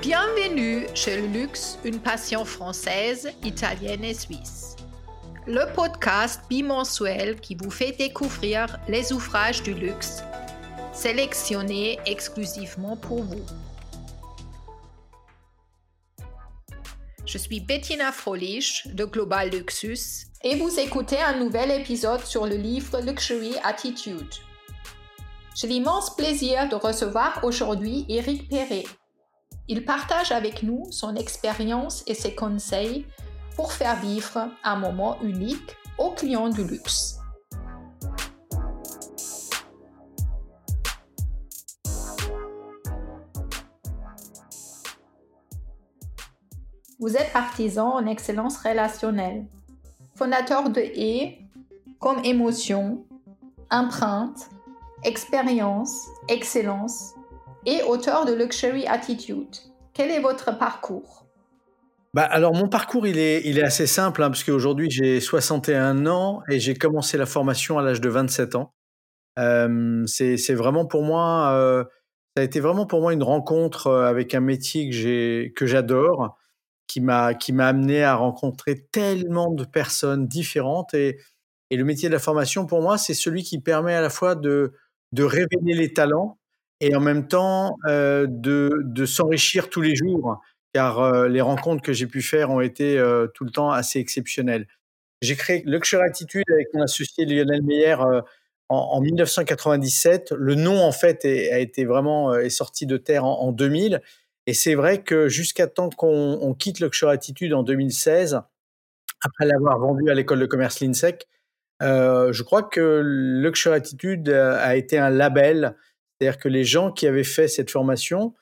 Bienvenue chez le luxe, une passion française, italienne et suisse. Le podcast bimensuel qui vous fait découvrir les ouvrages du luxe, sélectionnés exclusivement pour vous. Je suis Bettina Frolich de Global Luxus et vous écoutez un nouvel épisode sur le livre Luxury Attitude. J'ai l'immense plaisir de recevoir aujourd'hui Eric Perret, il partage avec nous son expérience et ses conseils pour faire vivre un moment unique aux clients du luxe. Vous êtes artisan en excellence relationnelle, fondateur de E comme émotion, empreinte, expérience, excellence et auteur de Luxury Attitude. Quel est votre parcours? Bah alors mon parcours il est, il est assez simple hein, parce qu'aujourd'hui j'ai 61 ans et j'ai commencé la formation à l'âge de 27 ans. Euh, c'est vraiment pour moi, euh, ça a été vraiment pour moi une rencontre euh, avec un métier que que j'adore, qui m'a qui m'a amené à rencontrer tellement de personnes différentes et, et le métier de la formation pour moi c'est celui qui permet à la fois de de révéler les talents et en même temps euh, de, de s'enrichir tous les jours, car euh, les rencontres que j'ai pu faire ont été euh, tout le temps assez exceptionnelles. J'ai créé Luxury Attitude avec mon associé Lionel Meyer en, en, 1997. Le nom, en fait, est, a été vraiment sorti de terre en, en 2000. Et c'est vrai que jusqu'à temps qu'on on quitte Luxury Attitude en 2016, après l'avoir vendu à l'école de commerce l'INSEC, je crois que Luxury Attitude a été un label c'est-à-dire que les gens qui avaient fait cette formation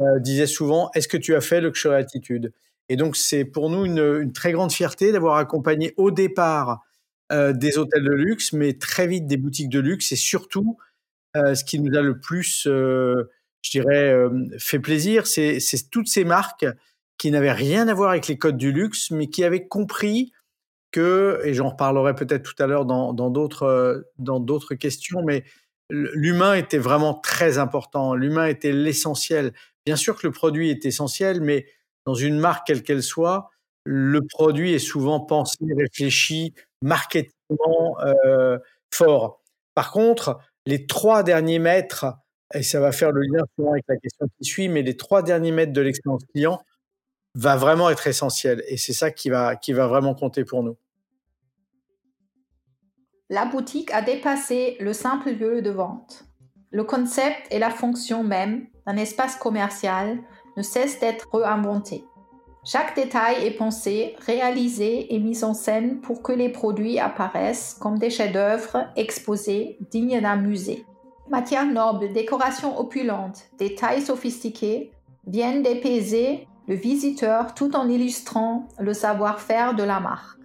euh, disaient souvent Est-ce que tu as fait Luxury Attitude Et donc, c'est pour nous une, très grande fierté d'avoir accompagné au départ euh, des hôtels de luxe, mais très vite des boutiques de luxe. Et surtout, euh, ce qui nous a le plus, je dirais, fait plaisir, c'est toutes ces marques qui n'avaient rien à voir avec les codes du luxe, mais qui avaient compris que, et j'en reparlerai peut-être tout à l'heure dans d'autres dans questions, mais l'humain était vraiment très important. L'humain était l'essentiel. Bien sûr que le produit est essentiel, mais dans une marque quelle qu'elle soit, le produit est souvent pensé, réfléchi, marketingement euh, fort. Par contre, les trois derniers mètres, et ça va faire le lien avec la question qui suit, mais les trois derniers mètres de l'expérience client va vraiment être essentiel. Et c'est ça qui va, qui va vraiment compter pour nous la boutique a dépassé le simple lieu de vente. Le concept et la fonction même d'un espace commercial ne cessent d'être réinventés. Chaque détail est pensé, réalisé et mis en scène pour que les produits apparaissent comme des chefs-d'œuvre exposés dignes d'un musée. Matières nobles, décorations opulentes, détails sophistiqués viennent d'épaiser le visiteur tout en illustrant le savoir-faire de la marque.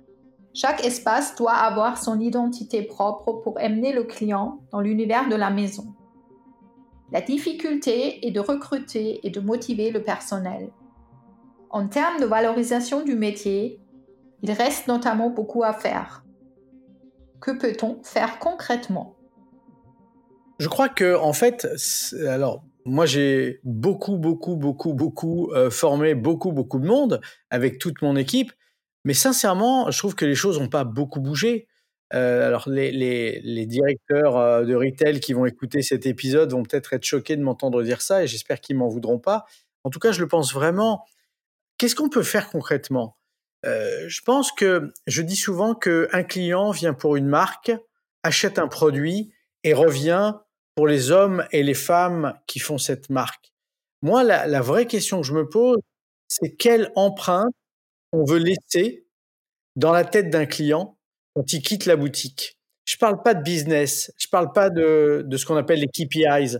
Chaque espace doit avoir son identité propre pour amener le client dans l'univers de la maison. La difficulté est de recruter et de motiver le personnel. En termes de valorisation du métier, il reste notamment beaucoup à faire. Que peut-on faire concrètement? Je crois que en fait, alors moi j'ai beaucoup beaucoup beaucoup beaucoup euh, formé beaucoup beaucoup de monde avec toute mon équipe mais sincèrement, je trouve que les choses n'ont pas beaucoup bougé. Euh, alors, les, les, les, directeurs euh, de retail qui vont écouter cet épisode vont peut-être être choqués de m'entendre dire ça et j'espère qu'ils m'en voudront pas. En tout cas, je le pense vraiment. Qu'est-ce qu'on peut faire concrètement? Euh, Je pense que je dis souvent qu'un client vient pour une marque, achète un produit et revient pour les hommes et les femmes qui font cette marque. Moi, la, la vraie question que je me pose, c'est quelle empreinte on veut laisser dans la tête d'un client quand il quitte la boutique. Je parle pas de business, je parle pas de, de ce qu'on appelle les KPIs, je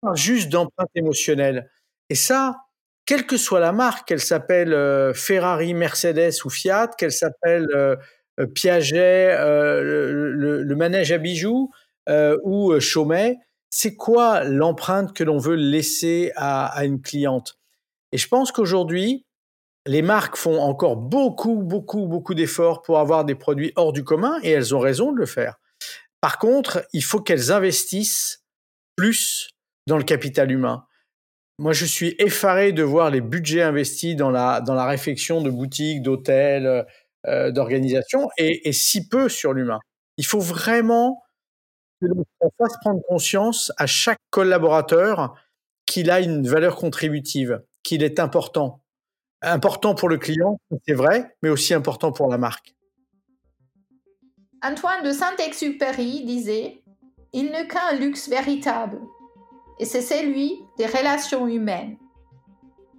parle juste d'empreinte émotionnelle. Et ça, quelle que soit la marque, qu'elle s'appelle euh, Ferrari, Mercedes ou Fiat, qu'elle s'appelle euh, euh, Piaget, le, manège à bijoux ou Chaumet, c'est quoi l'empreinte que l'on veut laisser à une cliente? Et je pense qu'aujourd'hui, les marques font encore beaucoup, beaucoup, beaucoup d'efforts pour avoir des produits hors du commun et elles ont raison de le faire. Par contre, il faut qu'elles investissent plus dans le capital humain. moi, je suis effaré de voir les budgets investis dans la, dans la réfection de boutiques, d'hôtels, euh, d'organisations, et, et, si peu sur l'humain. Il faut vraiment qu'on fasse prendre conscience à chaque collaborateur qu'il a une valeur contributive, qu'il est important. Important pour le client, c'est vrai, mais aussi important pour la marque. Antoine de Saint-Exupéry disait Il n'est qu'un luxe véritable, et c'est celui des relations humaines.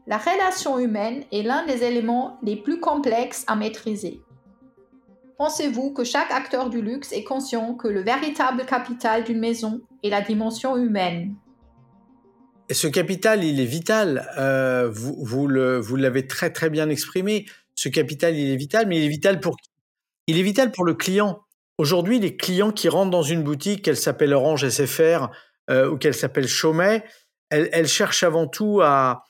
La relation humaine est l'un des éléments les plus complexes à maîtriser. Pensez-vous que chaque acteur du luxe est conscient que le véritable capital d'une maison est la dimension humaine? Ce capital, il est vital. Euh, vous, l'avez très très bien exprimé. Ce capital, il est vital, mais il est vital pour il est vital pour le client. Aujourd'hui, les clients qui rentrent dans une boutique, qu'elle s'appelle Orange SFR euh, ou qu'elle s'appelle Chaumet, elle, elle, cherche avant tout à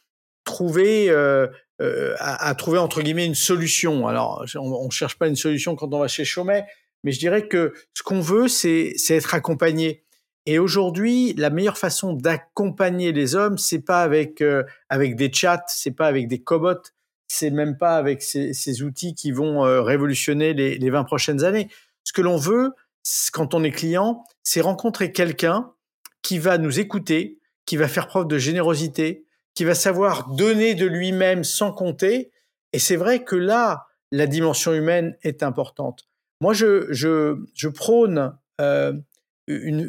trouver euh, à, à, trouver entre guillemets une solution. Alors, on, ne cherche pas une solution quand on va chez Chaumet, mais je dirais que ce qu'on veut, c'est être accompagné. Et aujourd'hui, la meilleure façon d'accompagner les hommes, c'est pas avec euh, avec des chats, c'est pas avec des cobots, c'est même pas avec ces, outils qui vont euh, révolutionner les, les 20 prochaines années. Ce que l'on veut, quand on est client, c'est rencontrer quelqu'un qui va nous écouter, qui va faire preuve de générosité, qui va savoir donner de lui-même sans compter. Et c'est vrai que là, la dimension humaine est importante. Moi, je, je, je prône euh,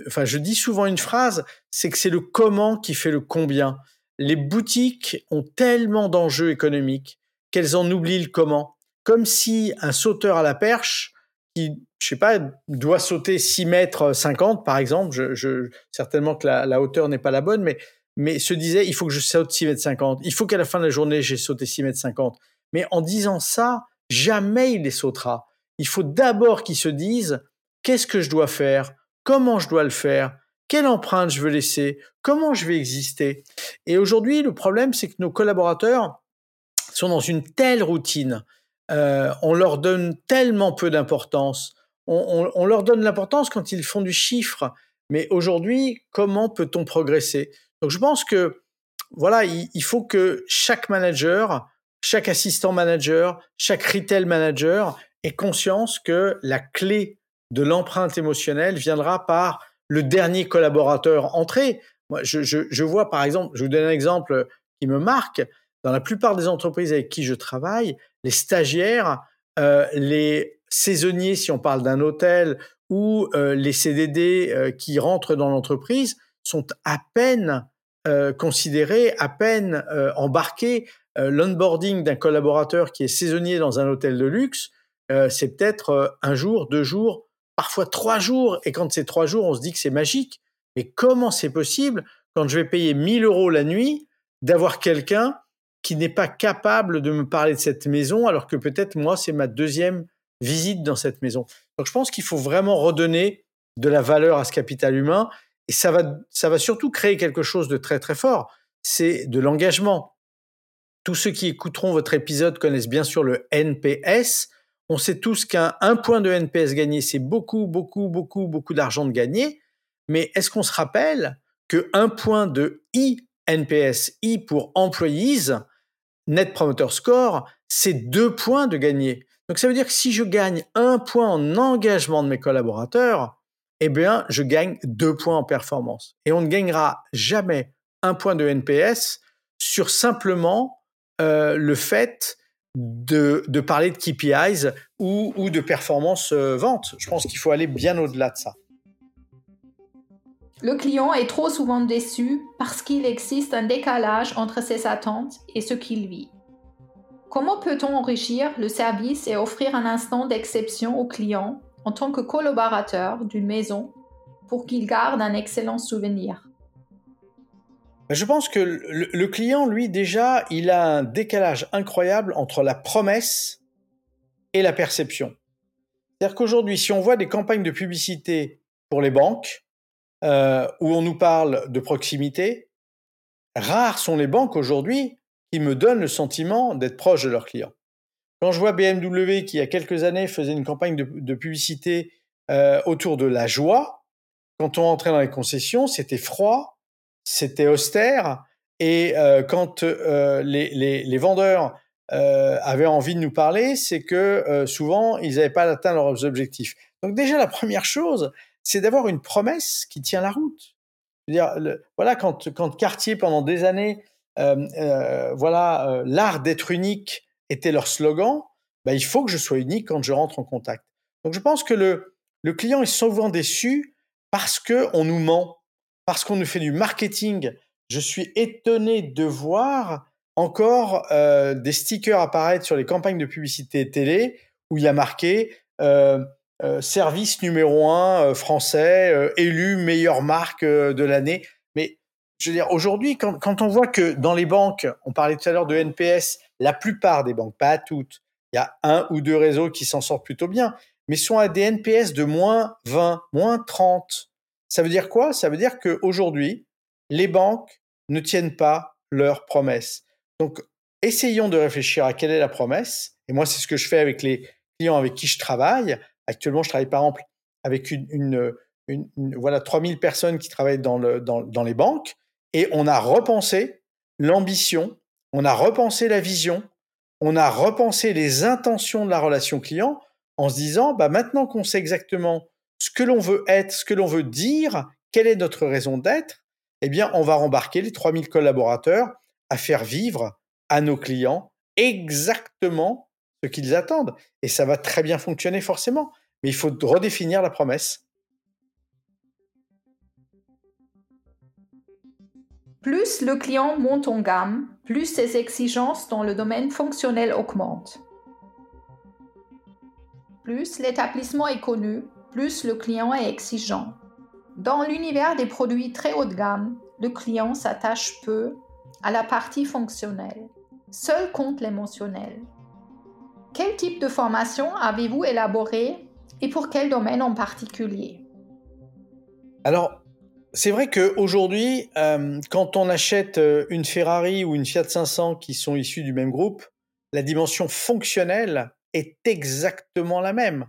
enfin, je dis souvent une phrase, c'est que c'est le comment qui fait le combien. Les boutiques ont tellement d'enjeux économiques qu'elles en oublient le comment. Comme si un sauteur à la perche, qui, je sais pas, doit sauter 6 mètres 50, par exemple, je, je certainement que la, la hauteur n'est pas la bonne, mais, mais se disait, il faut que je saute 6 mètres 50. Il faut qu'à la fin de la journée, j'ai sauté 6 mètres 50. Mais en disant ça, jamais il les sautera. Il faut d'abord qu'ils se disent, qu'est-ce que je dois faire? Comment je dois le faire, quelle empreinte je veux laisser, comment je vais exister? Et aujourd'hui, le problème, c'est que nos collaborateurs sont dans une telle routine, euh, on leur donne tellement peu d'importance, on, leur donne l'importance quand ils font du chiffre, mais aujourd'hui, comment peut-on progresser? Donc je pense que voilà, il, il, faut que chaque manager, chaque assistant manager, chaque retail manager ait conscience que la clé de l'empreinte émotionnelle viendra par le dernier collaborateur entré. Moi, je, je, je, vois par exemple, je vous donne un exemple qui me marque. Dans la plupart des entreprises avec qui je travaille, les stagiaires, euh, les saisonniers, si on parle d'un hôtel, ou euh, les CDD euh, qui rentrent dans l'entreprise sont à peine euh, considérés, à peine euh, embarqués. L'onboarding d'un collaborateur qui est saisonnier dans un hôtel de luxe, c'est peut-être un jour, deux jours, parfois trois jours. Et quand c'est trois jours, on se dit que c'est magique. Mais comment c'est possible, quand je vais payer 1000 euros la nuit, d'avoir quelqu'un qui n'est pas capable de me parler de cette maison, alors que peut-être moi, c'est ma deuxième visite dans cette maison? Donc je pense qu'il faut vraiment redonner de la valeur à ce capital humain. Et ça va, ça va surtout créer quelque chose de très très fort. C'est de l'engagement. Tous ceux qui écouteront votre épisode connaissent bien sûr le NPS. On sait tous qu'un point de NPS gagné, c'est beaucoup, beaucoup, beaucoup, beaucoup d'argent de gagner. Mais est-ce qu'on se rappelle que un point de INPS, I pour employees, Net Promoter Score, c'est deux points de gagner. Donc ça veut dire que si je gagne un point en engagement de mes collaborateurs, eh bien, je gagne deux points en performance. Et on ne gagnera jamais un point de NPS sur simplement euh, le fait de, parler de KPIs ou, ou de performance euh, vente. Je pense qu'il faut aller bien au-delà de ça. Le client est trop souvent déçu parce qu'il existe un décalage entre ses attentes et ce qu'il vit. Comment peut-on enrichir le service et offrir un instant d'exception au client en tant que collaborateur d'une maison pour qu'il garde un excellent souvenir? Je pense que le, client, lui, déjà, il a un décalage incroyable entre la promesse et la perception. C'est-à-dire qu'aujourd'hui, si on voit des campagnes de publicité pour les banques, euh, où on nous parle de proximité, rares sont les banques aujourd'hui qui me donnent le sentiment d'être proche de leurs clients. Quand je vois BMW qui, il y a quelques années, faisait une campagne de, de publicité euh, autour de la joie, quand on entrait dans les concessions, c'était froid, c'était austère Et quand les, les, vendeurs avaient envie de nous parler, c'est que souvent, ils n'avaient pas atteint leurs objectifs. Donc déjà, la première chose, c'est d'avoir une promesse qui tient la route. dire, voilà, quand, quand Cartier, pendant des années, voilà, l'art d'être unique était leur slogan, bah, il faut que je sois unique quand je rentre en contact. Donc je pense que le, le client est souvent déçu parce qu'on nous ment, parce qu'on nous fait du marketing. Je suis étonné de voir encore euh, des stickers apparaître sur les campagnes de publicité télé où il y a marqué euh, euh, service numéro un français, élu meilleure marque de l'année. Mais je veux dire, aujourd'hui, quand, quand, on voit que dans les banques, on parlait tout à l'heure de NPS, la plupart des banques, pas toutes, il y a un ou deux réseaux qui s'en sortent plutôt bien, mais sont à des NPS de moins 20, moins 30. Ça veut dire quoi? Ça veut dire qu'aujourd'hui, les banques ne tiennent pas leurs promesses. Donc, essayons de réfléchir à quelle est la promesse. Et moi, c'est ce que je fais avec les clients avec qui je travaille. Actuellement, je travaille par exemple avec une, une, une, voilà 3000 personnes qui travaillent dans, le, dans, dans les banques. Et on a repensé l'ambition, on a repensé la vision, on a repensé les intentions de la relation client en se disant, bah maintenant qu'on sait exactement ce que l'on veut être, ce que l'on veut dire, quelle est notre raison d'être, eh bien, on va rembarquer les 3000 collaborateurs à faire vivre à nos clients exactement ce qu'ils attendent. Et ça va très bien fonctionner forcément. Mais il faut redéfinir la promesse. Plus le client monte en gamme, plus ses exigences dans le domaine fonctionnel augmentent. Plus l'établissement est connu, plus le client est exigeant. Dans l'univers des produits très haut de gamme, le client s'attache peu à la partie fonctionnelle. Seul compte l'émotionnel. Quel type de formation avez-vous élaboré et pour quel domaine en particulier? Alors, c'est vrai qu'aujourd'hui, euh, quand on achète euh, une Ferrari ou une Fiat 500 qui sont issus du même groupe, la dimension fonctionnelle est exactement la même.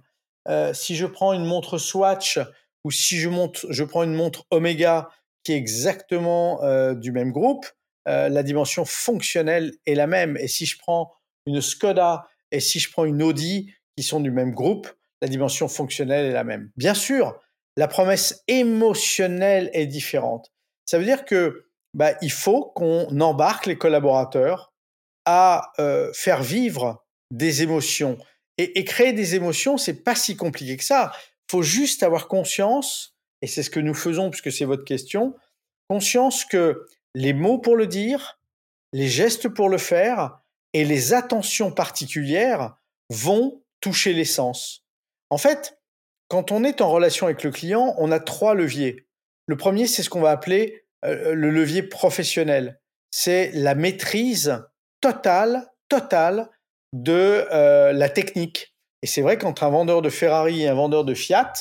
Euh, si je prends une montre Swatch ou si je, prends une montre Omega qui est exactement euh, du même groupe, euh, la dimension fonctionnelle est la même. Et si je prends une Skoda et si je prends une Audi qui sont du même groupe, la dimension fonctionnelle est la même. Bien sûr, la promesse émotionnelle est différente. Ça veut dire que bah, il faut qu'on embarque les collaborateurs à faire vivre des émotions. Et, créer des émotions, c'est pas si compliqué que ça. Faut juste avoir conscience, et c'est ce que nous faisons puisque c'est votre question, conscience que les mots pour le dire, les gestes pour le faire et les attentions particulières vont toucher l'essence. En fait, quand on est en relation avec le client, on a trois leviers. Le premier, c'est ce qu'on va appeler euh, le levier professionnel. C'est la maîtrise totale, totale de euh, la technique. Et c'est vrai qu'entre un vendeur de Ferrari et un vendeur de Fiat,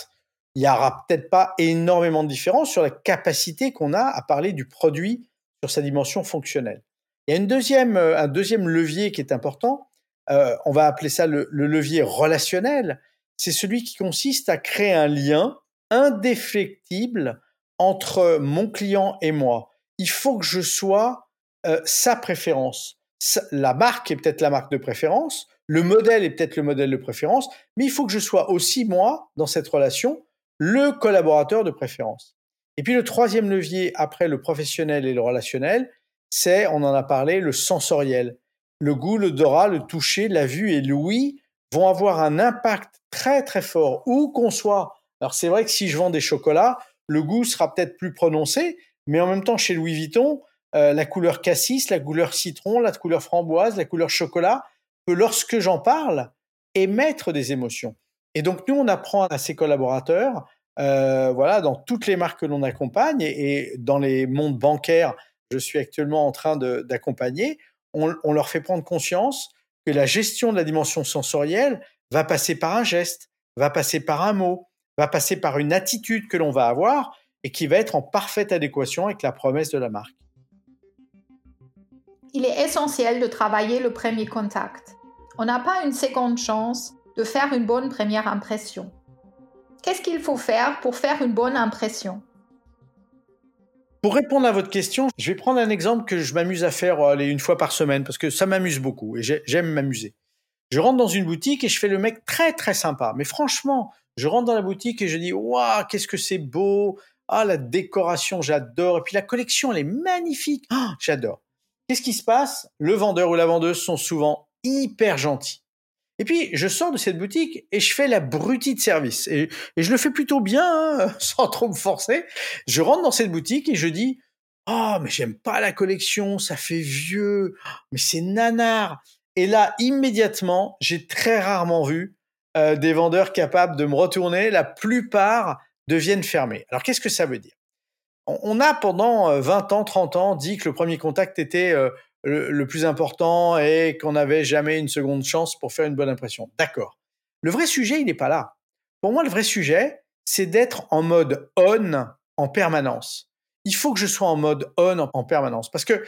il n'y aura peut-être pas énormément de différence sur la capacité qu'on a à parler du produit sur sa dimension fonctionnelle. Il y a une deuxième, euh, un deuxième levier qui est important, euh, on va appeler ça le, levier relationnel, c'est celui qui consiste à créer un lien indéfectible entre mon client et moi. Il faut que je sois sa préférence la marque est peut-être la marque de préférence, le modèle est peut-être le modèle de préférence, mais il faut que je sois aussi, moi, dans cette relation, le collaborateur de préférence. Et puis le troisième levier, après le professionnel et le relationnel, c'est, on en a parlé, le sensoriel. Le goût, l'odorat, le toucher, la vue et l'ouïe vont avoir un impact très très fort, où qu'on soit. Alors c'est vrai que si je vends des chocolats, le goût sera peut-être plus prononcé, mais en même temps, chez Louis Vuitton, euh, la couleur cassis, la couleur citron, la couleur framboise, la couleur chocolat, peut, lorsque j'en parle, émettre des émotions. Et donc, nous, on apprend à ces collaborateurs, euh, voilà, dans toutes les marques que l'on accompagne et, dans les mondes bancaires, je suis actuellement en train d'accompagner, on leur fait prendre conscience que la gestion de la dimension sensorielle va passer par un geste, va passer par un mot, va passer par une attitude que l'on va avoir et qui va être en parfaite adéquation avec la promesse de la marque il est essentiel de travailler le premier contact. On n'a pas une seconde chance de faire une bonne première impression. Qu'est-ce qu'il faut faire pour faire une bonne impression? Pour répondre à votre question, je vais prendre un exemple que je m'amuse à faire aller, une fois par semaine parce que ça m'amuse beaucoup et j'aime m'amuser. Je rentre dans une boutique et je fais le mec très très sympa. Mais franchement, je rentre dans la boutique et je dis waouh, qu'est-ce que c'est beau Ah la décoration, j'adore. Et puis la collection, elle est magnifique. Ah, j'adore. Qu'est-ce qui se passe? Le vendeur ou la vendeuse sont souvent hyper gentils. Et puis, je sors de cette boutique et je fais la brutie de service. Et, je le fais plutôt bien, hein, sans trop me forcer. Je rentre dans cette boutique et je dis, oh, mais j'aime pas la collection, ça fait vieux, mais c'est nanar. Et là, immédiatement, j'ai très rarement vu euh, des vendeurs capables de me retourner. La plupart deviennent fermés. Alors, qu'est-ce que ça veut dire? On a pendant 20 euh, ans, 30 ans dit que le premier contact était euh, le, plus important et qu'on n'avait jamais une seconde chance pour faire une bonne impression. D'accord. Le vrai sujet, il n'est pas là. Pour moi, le vrai sujet, c'est d'être en mode on en permanence. Il faut que je sois en mode on en permanence parce que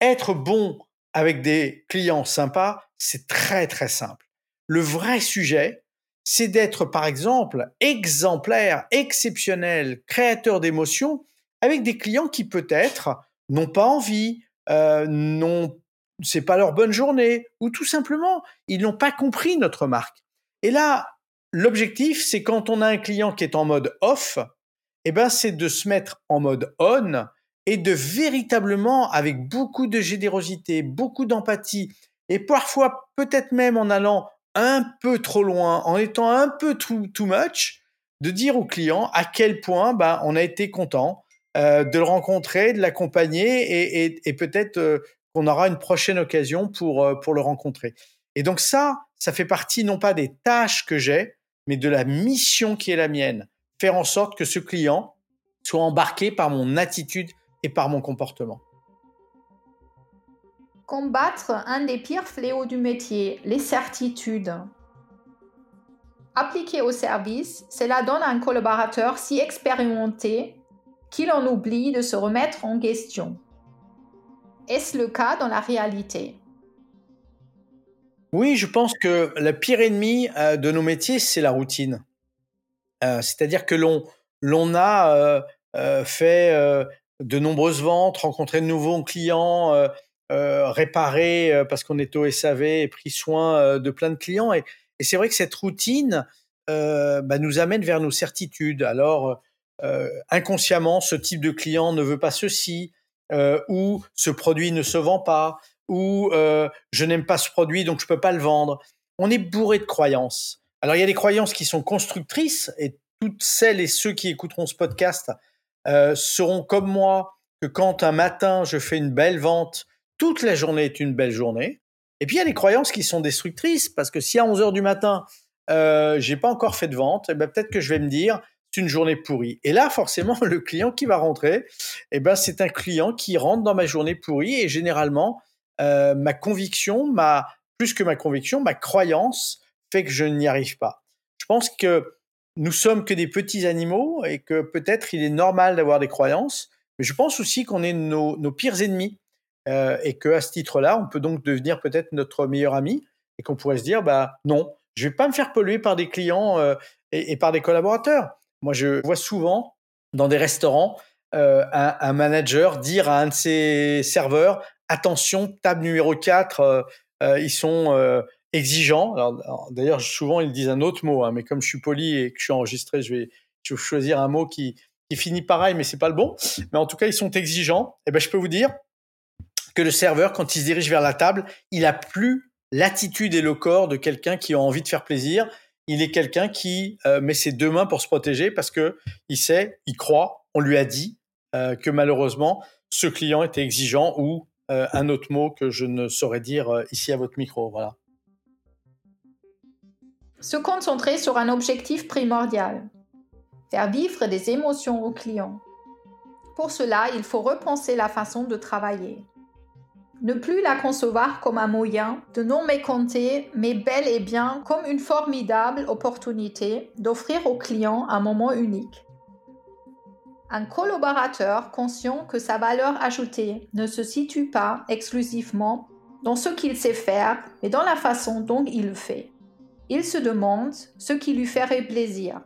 être bon avec des clients sympas, c'est très très simple. Le vrai sujet, c'est d'être par exemple exemplaire, exceptionnel, créateur d'émotions avec des clients qui peut-être n'ont pas envie, euh, non, c'est pas leur bonne journée, ou tout simplement, ils n'ont pas compris notre marque. Et là, l'objectif, c'est quand on a un client qui est en mode off, eh ben, c'est de se mettre en mode on et de véritablement, avec beaucoup de générosité, beaucoup d'empathie, et parfois peut-être même en allant un peu trop loin, en étant un peu too, too much, de dire au client à quel point ben, on a été content, euh, de le rencontrer, de l'accompagner et, peut-être euh, qu'on aura une prochaine occasion pour, euh, pour le rencontrer. Et donc ça, ça fait partie non pas des tâches que j'ai, mais de la mission qui est la mienne. Faire en sorte que ce client soit embarqué par mon attitude et par mon comportement. Combattre un des pires fléaux du métier, les certitudes. Appliquer au service, cela donne un collaborateur si expérimenté qu'il en oublie de se remettre en question. Est-ce le cas dans la réalité? Oui, je pense que le pire ennemi euh, de nos métiers, c'est la routine. Euh, c'est-à-dire que l'on, a euh, fait de nombreuses ventes, rencontré de nouveaux clients, réparé parce qu'on était au SAV et pris soin de plein de clients. Et, c'est vrai que cette routine bah, nous amène vers nos certitudes. Alors, inconsciemment, ce type de client ne veut pas ceci, euh, ou ce produit ne se vend pas, ou euh, je n'aime pas ce produit donc je peux pas le vendre. On est bourré de croyances. Alors il y a des croyances qui sont constructrices et toutes celles et ceux qui écouteront ce podcast seront comme moi que quand un matin je fais une belle vente, toute la journée est une belle journée. Et puis il y a des croyances qui sont destructrices parce que si à 11 heures du matin euh, j'ai pas encore fait de vente, eh ben peut-être que je vais me dire une journée pourrie. Et là, forcément, le client qui va rentrer, eh ben, c'est un client qui rentre dans ma journée pourrie et généralement, euh, ma conviction, plus que ma conviction, ma croyance fait que je n'y arrive pas. Je pense que nous sommes que des petits animaux et que peut-être il est normal d'avoir des croyances, mais je pense aussi qu'on est nos, pires ennemis euh, et que à ce titre-là, on peut donc devenir peut-être notre meilleur ami et qu'on pourrait se dire, bah non, je vais pas me faire polluer par des clients euh, et, par des collaborateurs. Moi, je vois souvent dans des restaurants euh, un, manager dire à un de ses serveurs attention, table numéro 4, euh, euh, ils sont exigeants. d'ailleurs, souvent ils disent un autre mot, hein, mais comme je suis poli et que je suis enregistré, je vais, choisir un mot qui, finit pareil, mais c'est pas le bon. Mais en tout cas, ils sont exigeants. Et eh ben, je peux vous dire que le serveur, quand il se dirige vers la table, il a plus l'attitude et le corps de quelqu'un qui a envie de faire plaisir il est quelqu'un qui euh, met ses deux mains pour se protéger parce que il sait, il croit, on lui a dit euh, que malheureusement ce client était exigeant ou euh, un autre mot que je ne saurais dire ici à votre micro. Voilà. Se concentrer sur un objectif primordial. Faire vivre des émotions aux clients. Pour cela, il faut repenser la façon de travailler ne plus la concevoir comme un moyen de non mécompter, mais bel et bien comme une formidable opportunité d'offrir au client un moment unique. Un collaborateur conscient que sa valeur ajoutée ne se situe pas exclusivement dans ce qu'il sait faire, mais dans la façon dont il le fait. Il se demande ce qui lui ferait plaisir.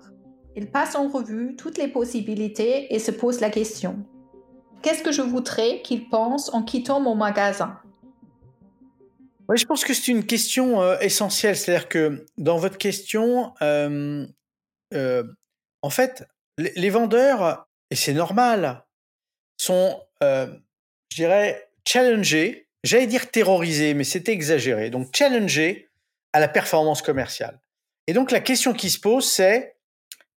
Il passe en revue toutes les possibilités et se pose la question Qu'est-ce que je voudrais qu'il pense en quittant mon magasin? Oui, je pense que c'est une question euh, essentielle. C'est-à-dire que dans votre question, euh, euh, en fait, les, vendeurs, et c'est normal, sont, je dirais, challengés, j'allais dire terrorisés, mais c'était exagéré, donc challengés à la performance commerciale. Et donc la question qui se pose, c'est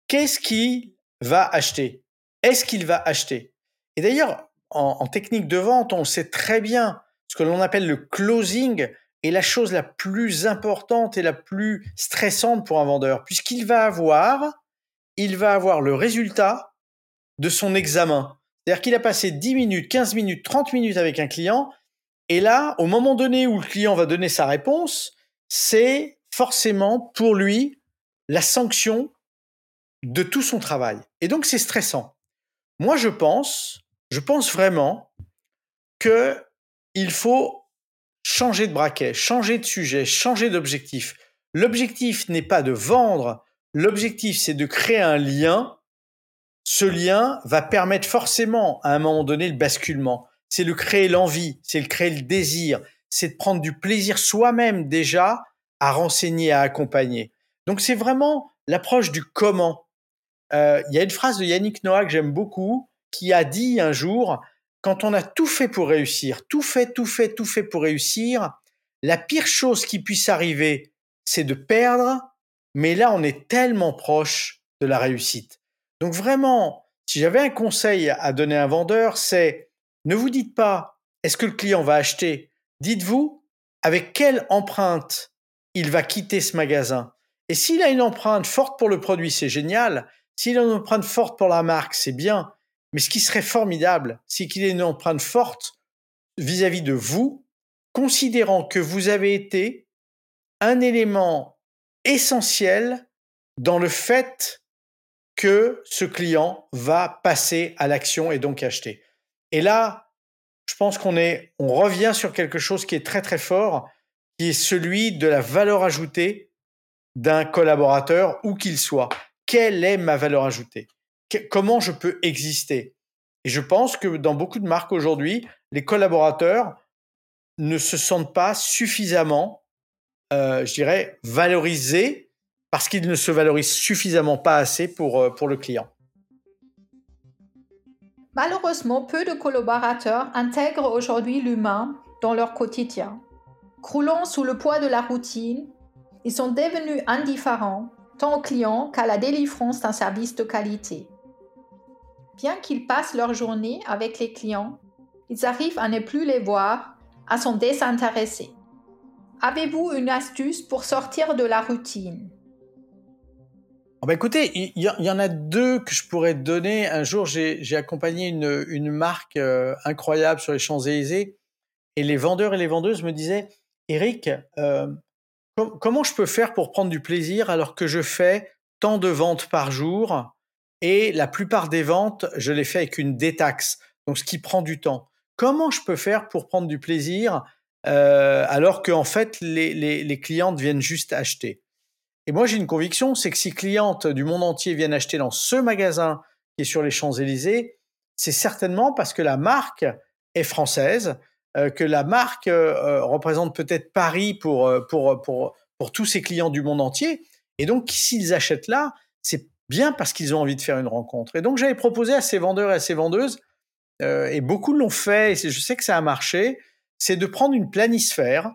qu'est-ce qu'il va acheter? Est-ce qu'il va acheter? Et d'ailleurs, en, technique de vente, on sait très bien, ce que l'on appelle le closing est la chose la plus importante et la plus stressante pour un vendeur, puisqu'il va avoir, il va avoir le résultat de son examen. C'est-à-dire qu'il a passé 10 minutes, 15 minutes, 30 minutes avec un client, et là, au moment donné où le client va donner sa réponse, c'est forcément pour lui la sanction de tout son travail. Et donc c'est stressant. Moi, je pense, je pense vraiment que il faut changer de braquet, changer de sujet, changer d'objectif. L'objectif n'est pas de vendre, l'objectif c'est de créer un lien. Ce lien va permettre forcément à un moment donné le basculement. C'est de créer l'envie, c'est de créer le désir, c'est de prendre du plaisir soi-même déjà à renseigner, à accompagner. Donc c'est vraiment l'approche du comment. Euh, il y a une phrase de Yannick Noah que j'aime beaucoup qui a dit un jour quand on a tout fait pour réussir, tout fait, tout fait, tout fait pour réussir, la pire chose qui puisse arriver, c'est de perdre, mais là, on est tellement proche de la réussite. Donc vraiment, si j'avais un conseil à donner à un vendeur, c'est ne vous dites pas est-ce que le client va acheter? Dites-vous avec quelle empreinte il va quitter ce magasin? Et s'il a une empreinte forte pour le produit, c'est génial. S'il a une empreinte forte pour la marque, c'est bien. Mais ce qui serait formidable, c'est qu'il ait une empreinte forte vis-à-vis de vous, considérant que vous avez été un élément essentiel dans le fait que ce client va passer à l'action et donc acheter. Et là, je pense qu'on revient sur quelque chose qui est très très fort, qui est celui de la valeur ajoutée d'un collaborateur, où qu'il soit. Quelle est ma valeur ajoutée? Comment je peux exister Et je pense que dans beaucoup de marques aujourd'hui, les collaborateurs ne se sentent pas suffisamment, euh, je dirais, valorisés parce qu'ils ne se valorisent suffisamment pas assez pour, euh, pour le client. Malheureusement, peu de collaborateurs intègrent aujourd'hui l'humain dans leur quotidien. Croulant sous le poids de la routine, ils sont devenus indifférents tant aux clients qu'à la délivrance d'un service de qualité. Bien qu'ils passent leur journée avec les clients, ils arrivent à ne plus les voir, à s'en désintéresser. Avez-vous une astuce pour sortir de la routine? Ah bah écoutez, il y, en a deux que je pourrais donner. Un jour, j'ai accompagné une, marque euh, incroyable sur les Champs-Élysées et les vendeurs et les vendeuses me disaient, Eric, euh, comment je peux faire pour prendre du plaisir alors que je fais tant de ventes par jour? Et la plupart des ventes, je les fais avec une détaxe, donc ce qui prend du temps. Comment je peux faire pour prendre du plaisir euh, alors qu'en fait les, les, les clientes viennent juste acheter? Et moi j'ai une conviction, c'est que si clientes du monde entier viennent acheter dans ce magasin qui est sur les Champs-Élysées, c'est certainement parce que la marque est française, euh, que la marque euh, représente peut-être Paris pour, pour, pour, pour tous ces clients du monde entier. Et donc s'ils achètent là, c'est bien parce qu'ils ont envie de faire une rencontre. Et donc j'avais proposé à ces vendeurs et à ces vendeuses, euh, et beaucoup l'ont fait, et je sais que ça a marché, c'est de prendre une planisphère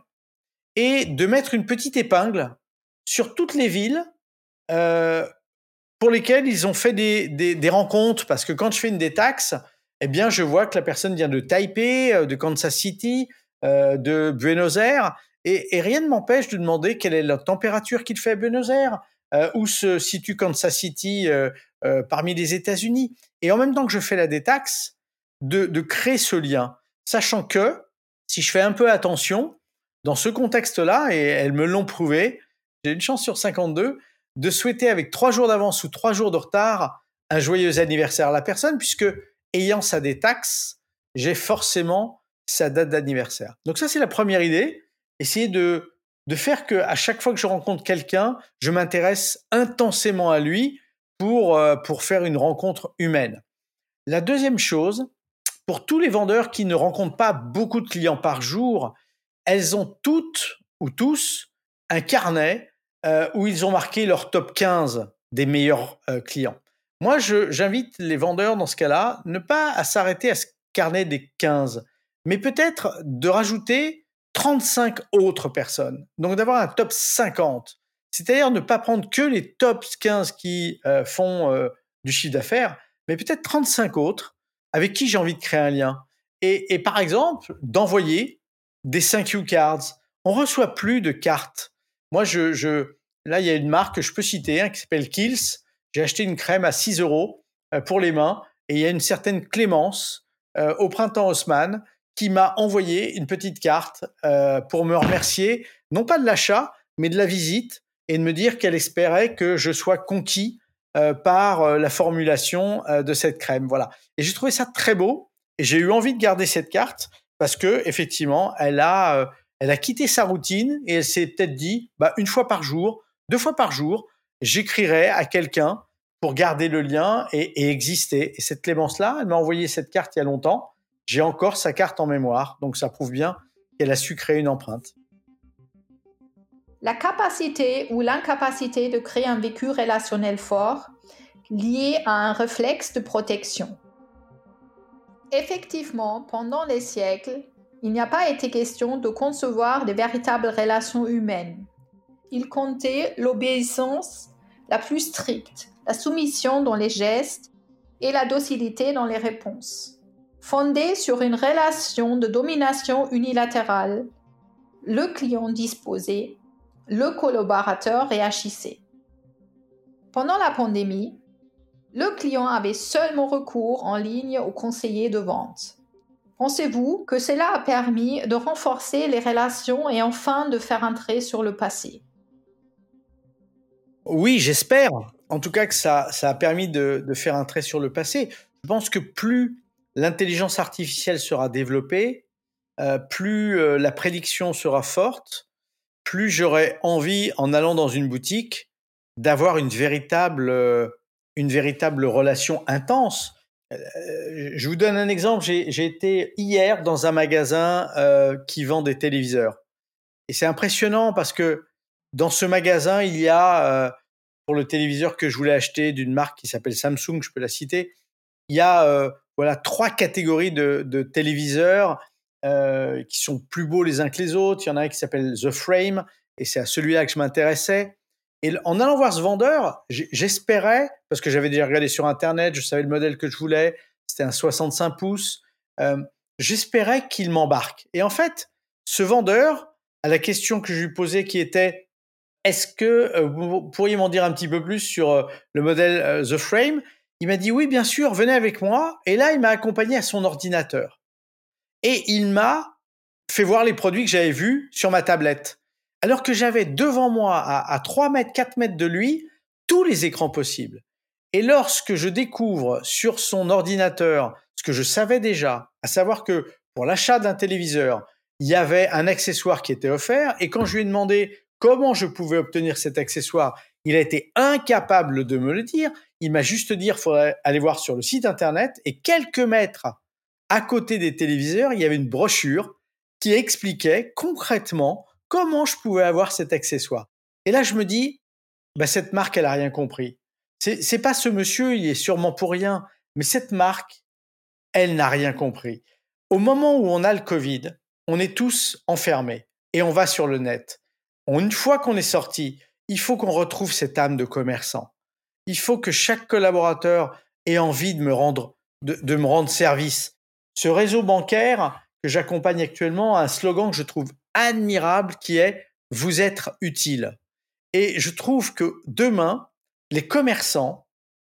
et de mettre une petite épingle sur toutes les villes euh, pour lesquelles ils ont fait des, des, rencontres. Parce que quand je fais une détaxe, eh bien, je vois que la personne vient de Taipei, euh, de Kansas City, de Buenos Aires, et rien ne m'empêche de demander quelle est la température qu'il fait à Buenos Aires, euh, où se situe Kansas City euh, euh, parmi les États-Unis. Et en même temps que je fais la détaxe, de, de créer ce lien, sachant que si je fais un peu attention, dans ce contexte-là, et elles me l'ont prouvé, j'ai une chance sur 52 de souhaiter avec trois jours d'avance ou trois jours de retard un joyeux anniversaire à la personne, puisque ayant sa détaxe, j'ai forcément sa date d'anniversaire. Donc ça, c'est la première idée. Essayer de de faire que à chaque fois que je rencontre quelqu'un, je m'intéresse intensément à lui pour, euh, pour faire une rencontre humaine. La deuxième chose, pour tous les vendeurs qui ne rencontrent pas beaucoup de clients par jour, elles ont toutes ou tous un carnet euh, où ils ont marqué leur top 15 des meilleurs euh, clients. Moi, j'invite les vendeurs dans ce cas-là, ne pas à s'arrêter à ce carnet des 15, mais peut-être de rajouter 35 autres personnes. Donc d'avoir un top 50. C'est-à-dire ne pas prendre que les top 15 qui euh, font du chiffre d'affaires, mais peut-être 35 autres avec qui j'ai envie de créer un lien. Et, par exemple, d'envoyer des 5 you cards. On reçoit plus de cartes. Moi, je, là, il y a une marque que je peux citer hein, qui s'appelle Kills. J'ai acheté une crème à 6 euros euh, pour les mains et il y a une certaine Clémence euh, au printemps Haussmann qui m'a envoyé une petite carte euh, pour me remercier, non pas de l'achat, mais de la visite et de me dire qu'elle espérait que je sois conquis euh, par euh, la formulation euh, de cette crème. Voilà. Et j'ai trouvé ça très beau et j'ai eu envie de garder cette carte parce que effectivement, elle a, elle a quitté sa routine et elle s'est peut-être dit, bah, une fois par jour, deux fois par jour, j'écrirai à quelqu'un pour garder le lien et, et exister. Et cette Clémence-là, elle m'a envoyé cette carte il y a longtemps. J'ai encore sa carte en mémoire, donc ça prouve bien qu'elle a su créer une empreinte. La capacité ou l'incapacité de créer un vécu relationnel fort lié à un réflexe de protection. Effectivement, pendant les siècles, il n'y a pas été question de concevoir de véritables relations humaines. Il comptait l'obéissance la plus stricte, la soumission dans les gestes et la docilité dans les réponses. Fondée sur une relation de domination unilatérale, le client disposait le collaborateur réagissait. Pendant la pandémie, le client avait seulement recours en ligne au conseiller de vente. Pensez-vous que cela a permis de renforcer les relations et enfin de faire entrer sur le passé? Oui, j'espère. En tout cas que ça, a permis de, faire un trait sur le passé. Je pense que plus l'intelligence artificielle sera développée, euh, plus euh, la prédiction sera forte, plus j'aurais envie, en allant dans une boutique, d'avoir une véritable, euh, une véritable relation intense. Je vous donne un exemple. J'ai été hier dans un magasin qui vend des téléviseurs. Et c'est impressionnant parce que dans ce magasin, il y a, pour le téléviseur que je voulais acheter d'une marque qui s'appelle Samsung, je peux la citer, il y a voilà trois catégories de, téléviseurs euh, qui sont plus beaux les uns que les autres. Il y en a un qui s'appelle The Frame, et c'est à celui-là que je m'intéressais. Et en allant voir ce vendeur, j'espérais, parce que j'avais déjà regardé sur Internet, je savais le modèle que je voulais, c'était un 65 pouces, euh, j'espérais qu'il m'embarque. Et en fait, ce vendeur, à la question que je lui posais qui était est-ce que euh, vous pourriez m'en dire un petit peu plus sur le modèle The Frame Il m'a dit oui, bien sûr, venez avec moi. Et là, il m'a accompagné à son ordinateur et il m'a fait voir les produits que j'avais vus sur ma tablette. Alors que j'avais devant moi, à, 3 mètres, 4 mètres de lui, tous les écrans possibles. Et lorsque je découvre sur son ordinateur ce que je savais déjà, à savoir que pour l'achat d'un téléviseur, il y avait un accessoire qui était offert, et quand je lui ai demandé comment je pouvais obtenir cet accessoire, il a été incapable de me le dire. Il m'a juste dit, il faudrait aller voir sur le site internet, et quelques mètres à côté des téléviseurs, il y avait une brochure qui expliquait concrètement comment je pouvais avoir cet accessoire. Et là, je me dis, bah, cette marque, elle a rien compris. C'est pas ce monsieur, il est sûrement pour rien, mais cette marque, elle n'a rien compris. Au moment où on a le Covid, on est tous enfermés et on va sur le net. Une fois qu'on est sorti, il faut qu'on retrouve cette âme de commerçant. Il faut que chaque collaborateur ait envie de me rendre, de me rendre service, ce réseau bancaire que j'accompagne actuellement a un slogan que je trouve admirable qui est Vous êtes utile. Et je trouve que demain, les commerçants,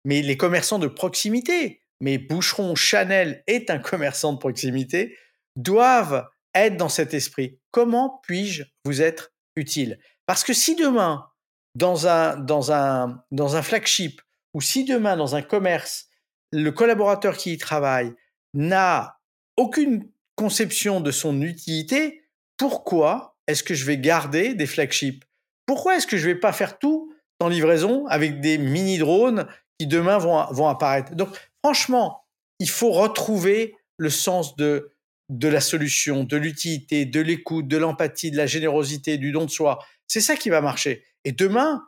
mais les commerçants de proximité, mais Boucheron Chanel est un commerçant de proximité, doivent être dans cet esprit. Comment puis-je vous être utile? Parce que si demain, dans un, dans, un, dans un flagship, ou si demain, dans un commerce, le collaborateur qui y travaille n'a aucune conception de son utilité, pourquoi est-ce que je vais garder des flagships? Pourquoi est-ce que je vais pas faire tout en livraison avec des mini drones qui demain vont, vont apparaître? Donc franchement, il faut retrouver le sens de, de la solution, de l'utilité, de l'écoute, de l'empathie, de la générosité, du don de soi. C'est ça qui va marcher. Et demain,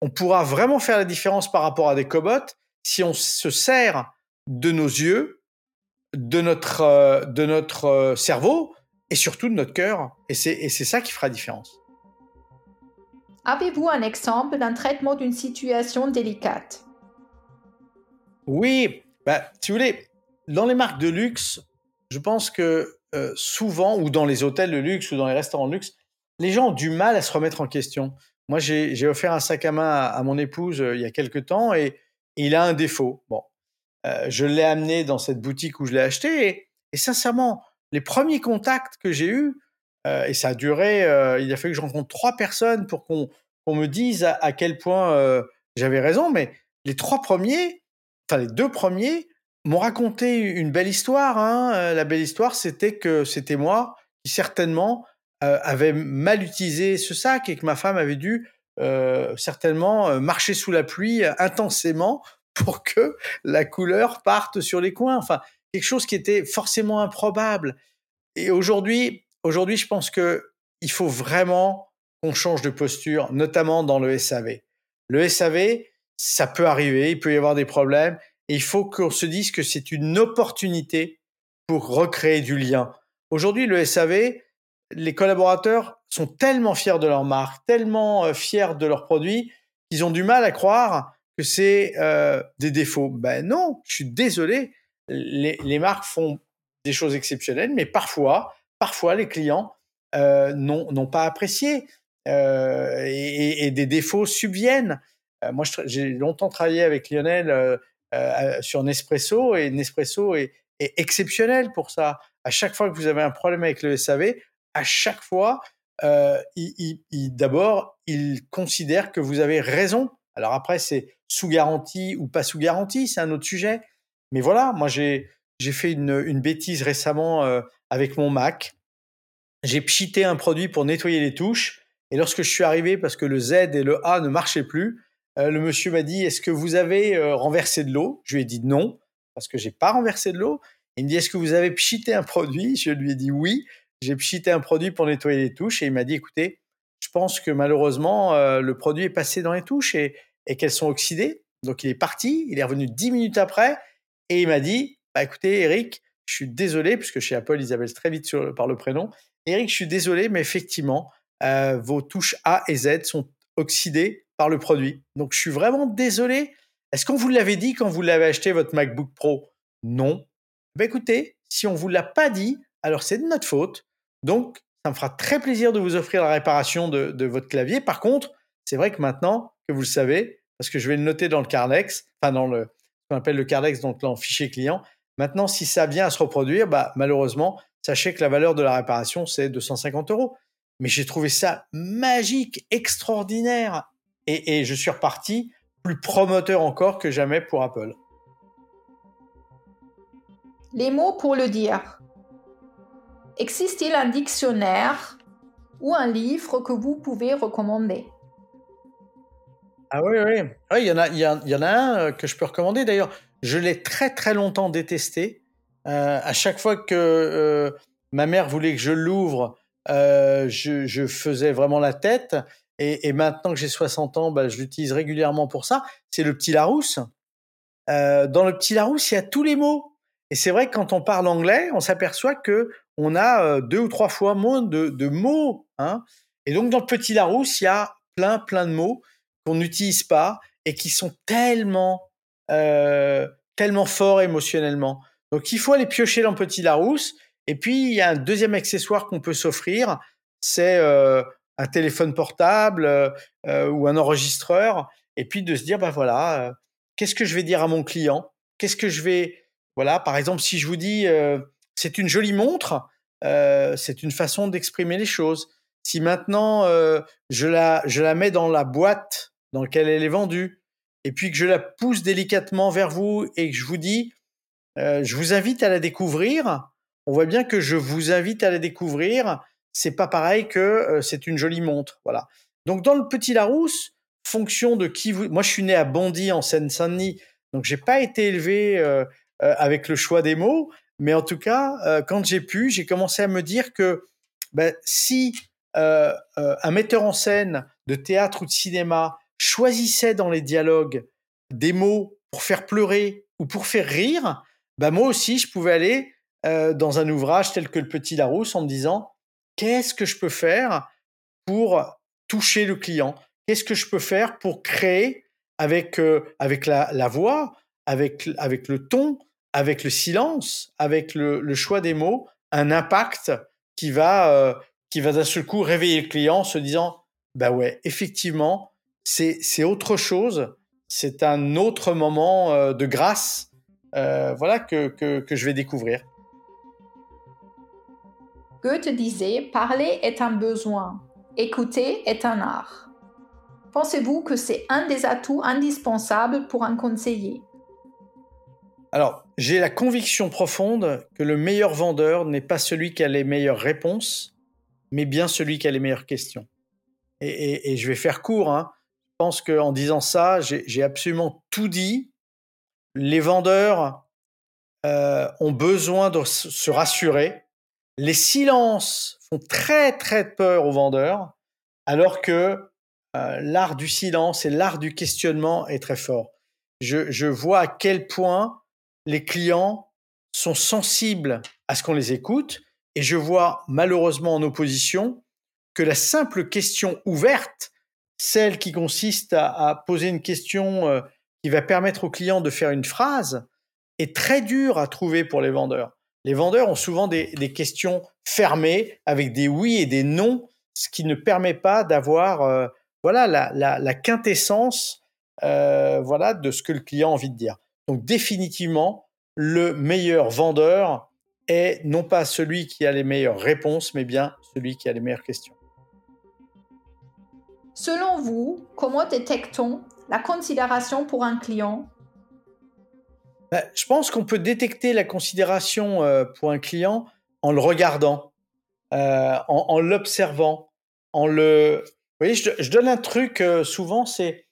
on pourra vraiment faire la différence par rapport à des cobots si on se sert de nos yeux, de notre, euh, de notre euh, cerveau et surtout de notre cœur. Et c'est ça qui fera la différence. Avez-vous un exemple d'un traitement d'une situation délicate? Oui, bah, si vous voulez, dans les marques de luxe, je pense que euh, souvent, ou dans les hôtels de luxe ou dans les restaurants de luxe, les gens ont du mal à se remettre en question. Moi, j'ai offert un sac à main à, mon épouse euh, il y a quelques temps et, il a un défaut. Bon, euh, je l'ai amené dans cette boutique où je l'ai acheté et, sincèrement, les premiers contacts que j'ai eus, et ça a duré, il a fallu que je rencontre trois personnes pour qu'on me dise à quel point j'avais raison, mais les trois premiers, enfin les deux premiers, m'ont raconté une belle histoire. Hein. Euh, la belle histoire, c'était que c'était moi qui certainement euh, avait mal utilisé ce sac et que ma femme avait dû euh, certainement marcher sous la pluie intensément pour que la couleur parte sur les coins. Enfin, quelque chose qui était forcément improbable. Et aujourd'hui, aujourd'hui, je pense que il faut vraiment qu'on change de posture, notamment dans le SAV. Le SAV, ça peut arriver, il peut y avoir des problèmes, et il faut qu'on se dise que c'est une opportunité pour recréer du lien. Aujourd'hui, le SAV, les collaborateurs sont tellement fiers de leur marque, tellement euh, fiers de leurs produits, qu'ils ont du mal à croire que c'est euh, des défauts. Ben non, je suis désolé. Les, marques font des choses exceptionnelles, mais parfois, parfois les clients euh, n'ont pas apprécié et, des défauts subviennent. Moi, j'ai longtemps travaillé avec Lionel sur Nespresso et Nespresso est, exceptionnel pour ça. À chaque fois que vous avez un problème avec le SAV, à chaque fois, euh, d'abord, il considère que vous avez raison. Alors après, c'est sous garantie ou pas sous garantie, c'est un autre sujet. Mais voilà, moi j'ai fait une, bêtise récemment euh, avec mon Mac. J'ai pchité un produit pour nettoyer les touches. Et lorsque je suis arrivé, parce que le Z et le A ne marchaient plus, euh, le monsieur m'a dit Est-ce que vous avez renversé de l'eau? Je lui ai dit non, parce que j'ai pas renversé de l'eau. Il me dit Est-ce que vous avez pchité un produit? Je lui ai dit oui. J'ai pchité un produit pour nettoyer les touches et il m'a dit Écoutez, je pense que malheureusement, euh, le produit est passé dans les touches et, et qu'elles sont oxydées. Donc il est parti, il est revenu dix minutes après et il m'a dit bah, Écoutez, Eric, je suis désolé, puisque chez Apple, ils appellent très vite par le prénom. Eric, je suis désolé, mais effectivement, vos touches A et Z sont oxydées par le produit. Donc, je suis vraiment désolé. Est-ce qu'on vous l'avait dit quand vous l'avez acheté, votre MacBook Pro? Non. Ben écoutez, si on ne vous l'a pas dit, alors c'est de notre faute. Donc, ça me fera très plaisir de vous offrir la réparation de, votre clavier. Par contre, c'est vrai que maintenant que vous le savez, parce que je vais le noter dans le Cardex, enfin dans ce qu'on appelle le Cardex, donc dans fichier client. Maintenant, si ça vient à se reproduire, bah, malheureusement, sachez que la valeur de la réparation, c'est 250 euros. Mais j'ai trouvé ça magique, extraordinaire et, je suis reparti plus promoteur encore que jamais pour Apple. Les mots pour le dire. Existe-t-il un dictionnaire ou un livre que vous pouvez recommander? Ah oui, oui. il, y en a, il, y en a un euh, que je peux recommander. D'ailleurs, je l'ai très très longtemps détesté. Euh, à chaque fois que euh, ma mère voulait que je l'ouvre, je, faisais vraiment la tête. Et, maintenant que j'ai 60 ans, bah, je l'utilise régulièrement pour ça. C'est le petit Larousse. Dans le petit Larousse, il y a tous les mots. Et c'est vrai que quand on parle anglais, on s'aperçoit que on a euh, deux ou trois fois moins de, mots. Hein. Et donc dans le petit Larousse, il y a plein plein de mots qu'on n'utilise pas et qui sont tellement euh, tellement forts émotionnellement. Donc il faut aller piocher dans le petit Larousse. Et puis il y a un deuxième accessoire qu'on peut s'offrir, c'est euh, un téléphone portable ou un enregistreur, et puis de se dire, bah voilà, qu'est-ce que je vais dire à mon client? Qu'est-ce que je vais... Voilà, par exemple, si je vous dis, c'est une jolie montre, c'est une façon d'exprimer les choses. Si maintenant, je, la, je la mets dans la boîte dans laquelle elle est vendue, et puis que je la pousse délicatement vers vous et que je vous dis, je vous invite à la découvrir, on voit bien que je vous invite à la découvrir c'est pas pareil que euh, c'est une jolie montre. Voilà. Donc dans le petit Larousse, fonction de qui vous. Moi, je suis né à Bondy en Seine-Saint-Denis, donc j'ai pas été élevé euh, euh, avec le choix des mots. Mais en tout cas, euh, quand j'ai pu, j'ai commencé à me dire que ben, si euh, euh, un metteur en scène de théâtre ou de cinéma choisissait dans les dialogues des mots pour faire pleurer ou pour faire rire, ben moi aussi, je pouvais aller dans un ouvrage tel que Le Petit Larousse en me disant qu'est-ce que je peux faire pour toucher le client? Qu'est-ce que je peux faire pour créer avec, avec la, la voix, avec, avec le ton, avec le silence, avec le, choix des mots, un impact qui va, euh, qui va d'un seul coup réveiller le client en se disant, bah ouais, effectivement, c'est, c'est autre chose, c'est un autre moment euh, de grâce, euh, voilà, que, que, que je vais découvrir. Goethe disait, parler est un besoin, écouter est un art. Pensez-vous que c'est un des atouts indispensables pour un conseiller? Alors, j'ai la conviction profonde que le meilleur vendeur n'est pas celui qui a les meilleures réponses, mais bien celui qui a les meilleures questions. Et, je vais faire court. Hein. Je pense qu'en disant ça, j'ai absolument tout dit. Les vendeurs euh, ont besoin de se rassurer. Les silences font très très peur aux vendeurs, alors que euh, l'art du silence et l'art du questionnement est très fort. je vois à quel point les clients sont sensibles à ce qu'on les écoute et je vois malheureusement en opposition que la simple question ouverte, celle qui consiste à, poser une question euh, qui va permettre au client de faire une phrase, est très dure à trouver pour les vendeurs. Les vendeurs ont souvent des, questions fermées avec des oui et des non, ce qui ne permet pas d'avoir euh, voilà la, quintessence euh, voilà de ce que le client a envie de dire. Donc définitivement, le meilleur vendeur est non pas celui qui a les meilleures réponses, mais bien celui qui a les meilleures questions. Selon vous, comment détecte-t-on la considération pour un client? Ben, Je pense qu'on peut détecter la considération euh, pour un client en le regardant, euh, en, l'observant, en le... Vous voyez, je donne un truc euh, souvent, c'est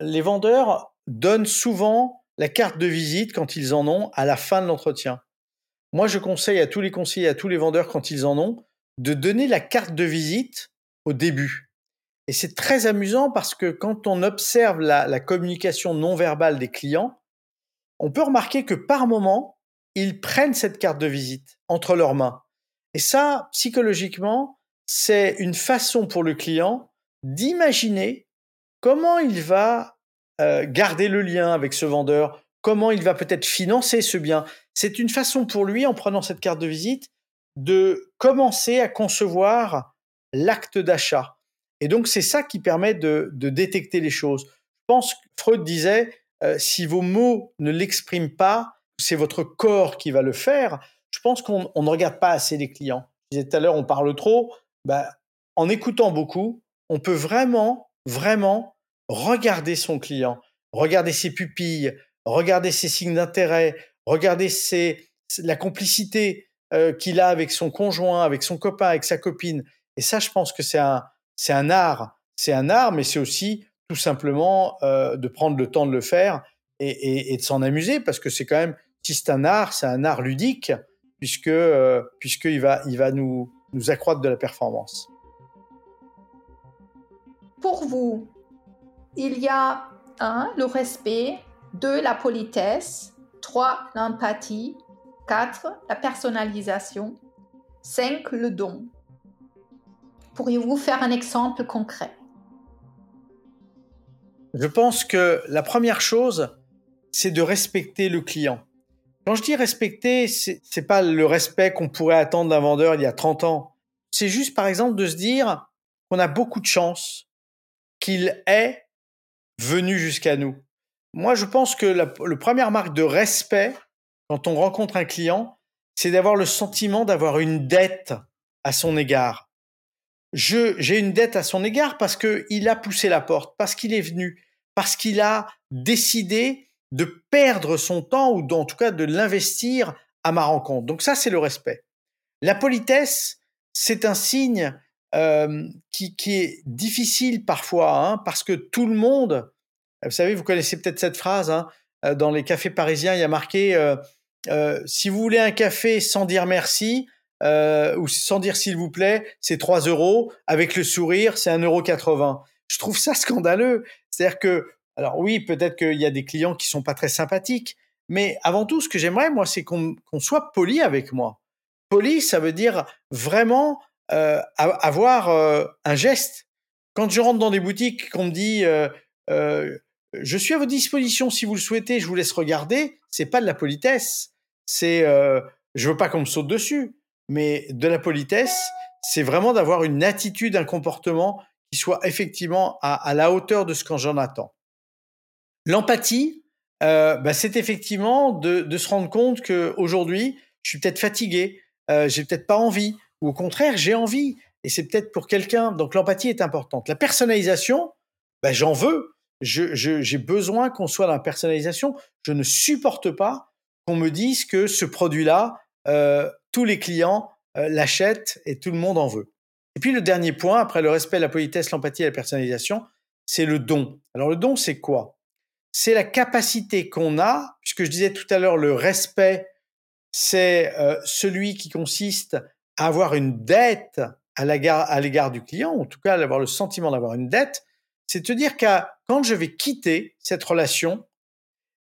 les vendeurs donnent souvent la carte de visite quand ils en ont à la fin de l'entretien. Moi, je conseille à tous les conseillers, à tous les vendeurs quand ils en ont, de donner la carte de visite au début. Et c'est très amusant parce que quand on observe la, communication non verbale des clients, on peut remarquer que par moment, ils prennent cette carte de visite entre leurs mains. Et ça, psychologiquement, c'est une façon pour le client d'imaginer comment il va euh, garder le lien avec ce vendeur, comment il va peut-être financer ce bien. C'est une façon pour lui, en prenant cette carte de visite, de commencer à concevoir l'acte d'achat. Et donc c'est ça qui permet de, détecter les choses. Je pense que Freud disait, euh, si vos mots ne l'expriment pas, c'est votre corps qui va le faire. Je pense qu'on ne regarde pas assez les clients. Je disais tout à l'heure, on parle trop. Bah, en écoutant beaucoup, on peut vraiment, vraiment regarder son client, regarder ses pupilles, regarder ses signes d'intérêt, regarder la complicité euh, qu'il a avec son conjoint, avec son copain, avec sa copine. Et ça, je pense que c'est un, art. C'est un art, mais c'est aussi tout simplement euh, de prendre le temps de le faire et, de s'en amuser, parce que c'est quand même, si c'est un art, c'est un art ludique, puisque euh, puisqu'il va, il va nous, nous accroître de la performance. Pour vous, il y a 1. Le respect. 2. La politesse. 3. L'empathie. 4. La personnalisation. 5. Le don. Pourriez-vous faire un exemple concret? Je pense que la première chose, c'est de respecter le client. Quand je dis respecter, c'est n'est pas le respect qu'on pourrait attendre d'un vendeur il y a 30 ans. C'est juste, par exemple, de se dire qu'on a beaucoup de chance qu'il ait venu jusqu'à nous. Moi, je pense que la, première marque de respect quand on rencontre un client, c'est d'avoir le sentiment d'avoir une dette à son égard. J'ai une dette à son égard parce qu'il a poussé la porte, parce qu'il est venu, parce qu'il a décidé de perdre son temps ou en tout cas de l'investir à ma rencontre. Donc ça, c'est le respect. La politesse, c'est un signe euh, qui, qui, est difficile parfois, hein, parce que tout le monde, vous savez, vous connaissez peut-être cette phrase, hein, euh, dans les cafés parisiens, il y a marqué euh, si vous voulez un café sans dire merci, ou sans dire s'il vous plaît, c'est 3 euros. Avec le sourire, c'est 1,80 euro. Je trouve ça scandaleux. C'est-à-dire que, alors oui, peut-être qu'il y a des clients qui sont pas très sympathiques, mais avant tout, ce que j'aimerais, moi, c'est qu'on soit poli avec moi. Poli, ça veut dire vraiment euh, avoir euh, un geste. Quand je rentre dans des boutiques, qu'on me dit euh, je suis à votre disposition si vous le souhaitez, je vous laisse regarder, c'est pas de la politesse. C'est je veux pas qu'on me saute dessus, mais de la politesse, c'est vraiment d'avoir une attitude, un comportement qui soit effectivement à, la hauteur de ce que j'en attends. L'empathie, bah, c'est effectivement de, de, se rendre compte que aujourd'hui, je suis peut-être fatigué, j'ai peut-être pas envie, ou au contraire, j'ai envie, et c'est peut-être pour quelqu'un. Donc l'empathie est importante. La personnalisation, bah, j'en veux. J'ai besoin qu'on soit dans la personnalisation. Je ne supporte pas qu'on me dise que ce produit-là, euh, tous les clients euh, l'achètent et tout le monde en veut. Et puis le dernier point, après le respect, la politesse, l'empathie et la personnalisation, c'est le don. Alors le don, c'est quoi? C'est la capacité qu'on a, puisque je disais tout à l'heure, le respect, c'est euh, celui qui consiste avoir une dette à l'égard du client, en tout cas d'avoir le sentiment d'avoir une dette, c'est de dire que quand je vais quitter cette relation,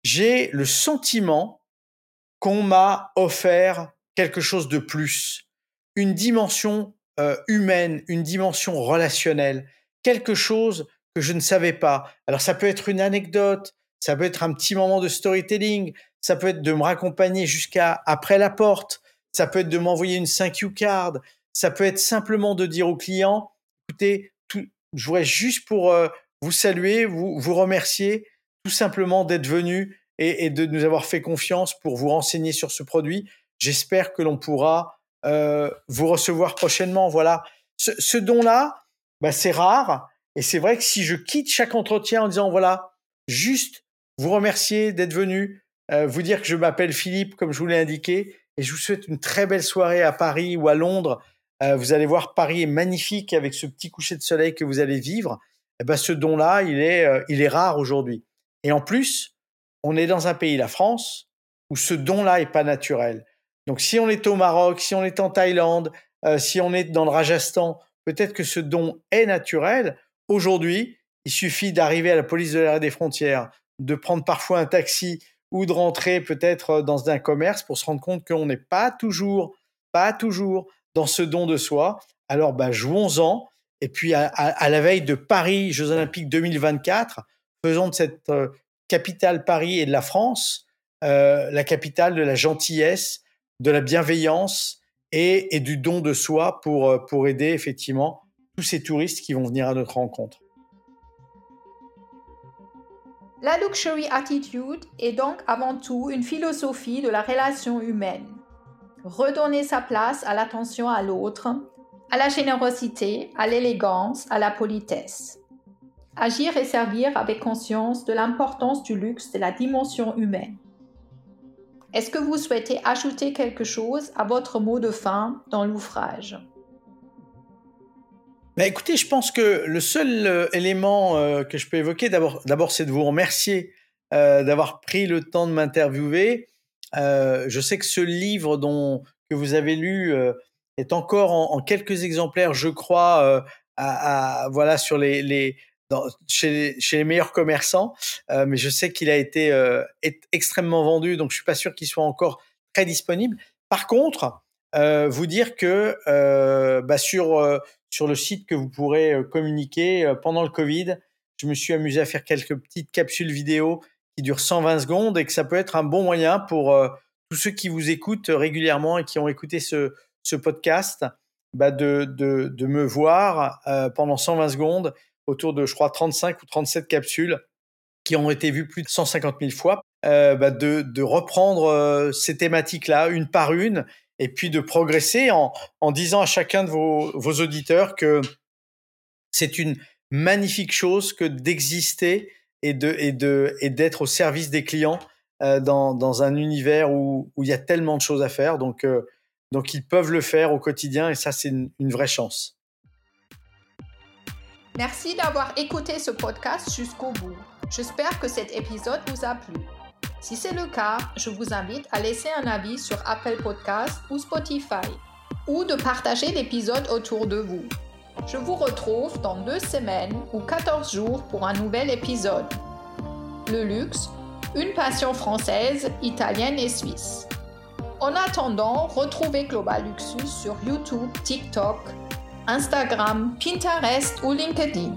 j'ai le sentiment qu'on m'a offert quelque chose de plus, une dimension euh, humaine, une dimension relationnelle, quelque chose que je ne savais pas. Alors ça peut être une anecdote, ça peut être un petit moment de storytelling, ça peut être de me raccompagner jusqu'à après la porte, ça peut être de m'envoyer une 5 you card, ça peut être simplement de dire au client, écoutez, je voudrais juste pour euh, vous saluer, vous, vous remercier tout simplement d'être venu et, de nous avoir fait confiance pour vous renseigner sur ce produit. J'espère que l'on pourra euh, vous recevoir prochainement. Voilà, ce, ce don-là, bah, c'est rare, et c'est vrai que si je quitte chaque entretien en disant voilà, juste vous remercier d'être venu, euh, vous dire que je m'appelle Philippe, comme je vous l'ai indiqué, et je vous souhaite une très belle soirée à Paris ou à Londres. Euh, vous allez voir, Paris est magnifique avec ce petit coucher de soleil que vous allez vivre. Eh ben, ce don-là, il est, euh, il est rare aujourd'hui. Et en plus, on est dans un pays, la France, où ce don-là est pas naturel. Donc, si on est au Maroc, si on est en Thaïlande, si on est dans le Rajasthan, peut-être que ce don est naturel. Aujourd'hui, il suffit d'arriver à la police de l'air des frontières, de prendre parfois un taxi ou de rentrer peut-être dans un commerce pour se rendre compte qu'on n'est pas toujours, pas toujours dans ce don de soi. Alors, bah, jouons-en. Et puis, à, la veille de Paris, Jeux Olympiques 2024, faisons de cette euh, capitale Paris et de la France euh, la capitale de la gentillesse, de la bienveillance et, et du don de soi pour, euh, pour aider effectivement tous ces touristes qui vont venir à notre rencontre. La luxury attitude est donc avant tout une philosophie de la relation humaine. Redonner sa place à l'attention à l'autre, à la générosité, à l'élégance, à la politesse. Agir et servir avec conscience de l'importance du luxe de la dimension humaine. Est-ce que vous souhaitez ajouter quelque chose à votre mot de fin dans l'ouvrage? Bah, écoutez, je pense que le seul euh, élément euh, que je peux évoquer, d'abord, d'abord, c'est de vous remercier euh, d'avoir pris le temps de m'interviewer. je sais que ce livre dont que vous avez lu est encore en, quelques exemplaires, je crois, à, voilà sur les, les dans, chez, chez, les meilleurs commerçants, mais je sais qu'il a été extrêmement vendu, donc je suis pas sûr qu'il soit encore très disponible. Par contre, vous dire que bah, sur sur le site que vous pourrez euh, communiquer euh, pendant le Covid. Je me suis amusé à faire quelques petites capsules vidéo qui durent 120 secondes et que ça peut être un bon moyen pour euh, tous ceux qui vous écoutent régulièrement et qui ont écouté ce, podcast, bah de, me voir pendant 120 secondes autour de, je crois, 35 ou 37 capsules qui ont été vues plus de 150 000 fois, bah de, de, reprendre ces thématiques-là une par une et puis de progresser en, disant à chacun de vos, auditeurs que c'est une magnifique chose que d'exister et de et de et d'être au service des clients euh, dans, dans un univers où, où il y a tellement de choses à faire donc euh, donc ils peuvent le faire au quotidien et ça c'est une vraie chance. Merci d'avoir écouté ce podcast jusqu'au bout. J'espère que cet épisode vous a plu. Si c'est le cas, je vous invite à laisser un avis sur Apple Podcast ou Spotify ou de partager l'épisode autour de vous. Je vous retrouve dans deux semaines ou 14 jours pour un nouvel épisode. Le luxe, une passion française, italienne et suisse. En attendant, retrouvez Global Luxus sur YouTube, TikTok, Instagram, Pinterest ou LinkedIn.